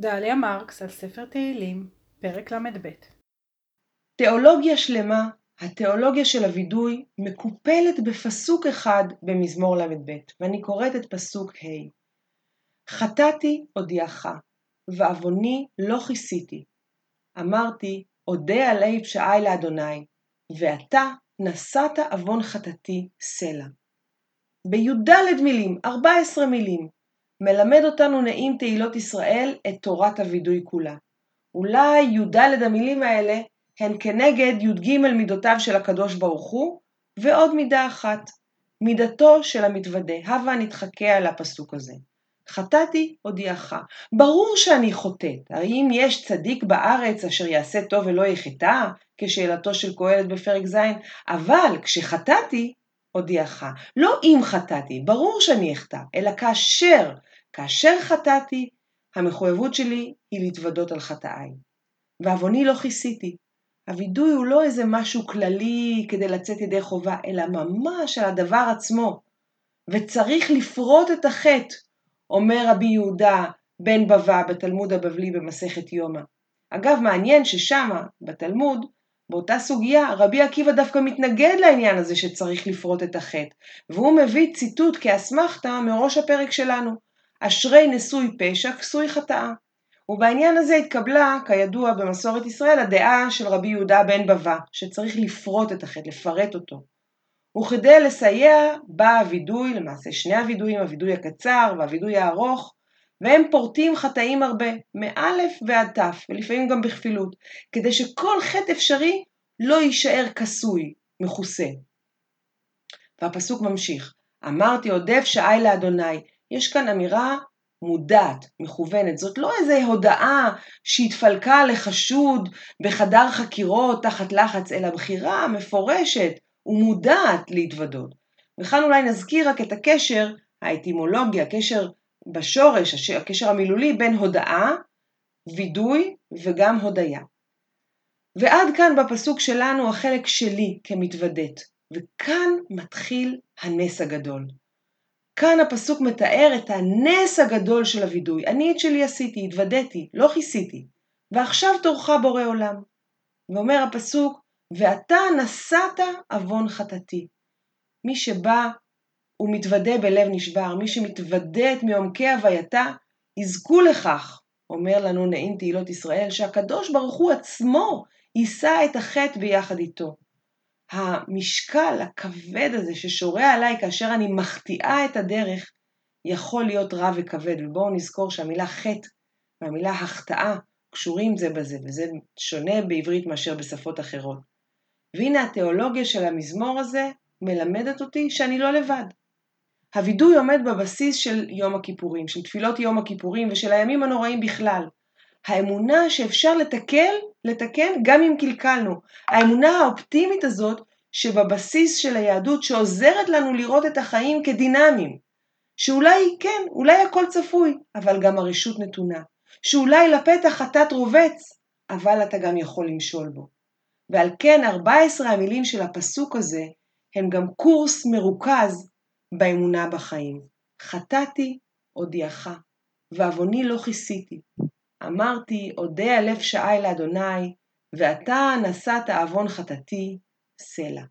דליה מרקס על ספר תהילים, פרק ל"ב. תיאולוגיה שלמה, התיאולוגיה של הווידוי, מקופלת בפסוק אחד במזמור ל"ב, ואני קוראת את פסוק ה': חטאתי הודיעך, ועווני לא כיסיתי. אמרתי, אודה עלי פשעי לאדוני, ואתה נשאת עוון חטאתי סלע. בי"ד מילים, 14 מילים, מלמד אותנו נעים תהילות ישראל את תורת הווידוי כולה. אולי י"ד המילים האלה הן כנגד י"ג מידותיו של הקדוש ברוך הוא, ועוד מידה אחת, מידתו של המתוודה. הבה נתחכה על הפסוק הזה. חטאתי הודיעך. ברור שאני חוטאת. האם יש צדיק בארץ אשר יעשה טוב ולא יחטא? כשאלתו של קהלת בפרק ז', אבל כשחטאתי, הודיעך. לא אם חטאתי, ברור שאני אחטא, אלא כאשר כאשר חטאתי, המחויבות שלי היא להתוודות על חטאיי. ועווני לא כיסיתי. הווידוי הוא לא איזה משהו כללי כדי לצאת ידי חובה, אלא ממש על הדבר עצמו. וצריך לפרוט את החטא, אומר רבי יהודה בן בבא בתלמוד הבבלי במסכת יומא. אגב, מעניין ששמה, בתלמוד, באותה סוגיה, רבי עקיבא דווקא מתנגד לעניין הזה שצריך לפרוט את החטא, והוא מביא ציטוט כאסמכתא מראש הפרק שלנו. אשרי נשוי פשע, כסוי חטאה. ובעניין הזה התקבלה, כידוע במסורת ישראל, הדעה של רבי יהודה בן בבא, שצריך לפרוט את החטא, לפרט אותו. וכדי לסייע בא הווידוי, למעשה שני הווידויים, הווידוי הקצר והווידוי הארוך, והם פורטים חטאים הרבה, מאלף ועד תף, ולפעמים גם בכפילות, כדי שכל חטא אפשרי לא יישאר כסוי, מכוסה. והפסוק ממשיך, אמרתי עודף שעי לאדוני, יש כאן אמירה מודעת, מכוונת. זאת לא איזו הודעה שהתפלקה לחשוד בחדר חקירות תחת לחץ, אלא בחירה מפורשת ומודעת להתוודות. וכאן אולי נזכיר רק את הקשר האטימולוגי, הקשר בשורש, הקשר המילולי בין הודאה, וידוי וגם הודיה. ועד כאן בפסוק שלנו החלק שלי כמתוודת, וכאן מתחיל הנס הגדול. כאן הפסוק מתאר את הנס הגדול של הווידוי. אני את שלי עשיתי, התוודעתי, לא כיסיתי. ועכשיו תורך בורא עולם. ואומר הפסוק, ואתה נשאת עוון חטאתי. מי שבא ומתוודה בלב נשבר, מי שמתוודעת מעומקי הווייתה, יזכו לכך, אומר לנו נעים תהילות ישראל, שהקדוש ברוך הוא עצמו יישא את החטא ביחד איתו. המשקל הכבד הזה ששורה עליי כאשר אני מחטיאה את הדרך, יכול להיות רע וכבד. ובואו נזכור שהמילה חטא והמילה החטאה קשורים זה בזה, וזה שונה בעברית מאשר בשפות אחרות. והנה התיאולוגיה של המזמור הזה מלמדת אותי שאני לא לבד. הווידוי עומד בבסיס של יום הכיפורים, של תפילות יום הכיפורים ושל הימים הנוראים בכלל. האמונה שאפשר לתקל, לתקן גם אם קלקלנו. האמונה האופטימית הזאת שבבסיס של היהדות שעוזרת לנו לראות את החיים כדינמיים. שאולי כן, אולי הכל צפוי, אבל גם הרשות נתונה. שאולי לפתח חטאת רובץ, אבל אתה גם יכול למשול בו. ועל כן 14 המילים של הפסוק הזה הם גם קורס מרוכז באמונה בחיים. חטאתי, הודיעך, ועווני לא כיסיתי. אמרתי, אודה הלב שעי לאדוני, ואתה נשאת עוון חטאתי, סלע.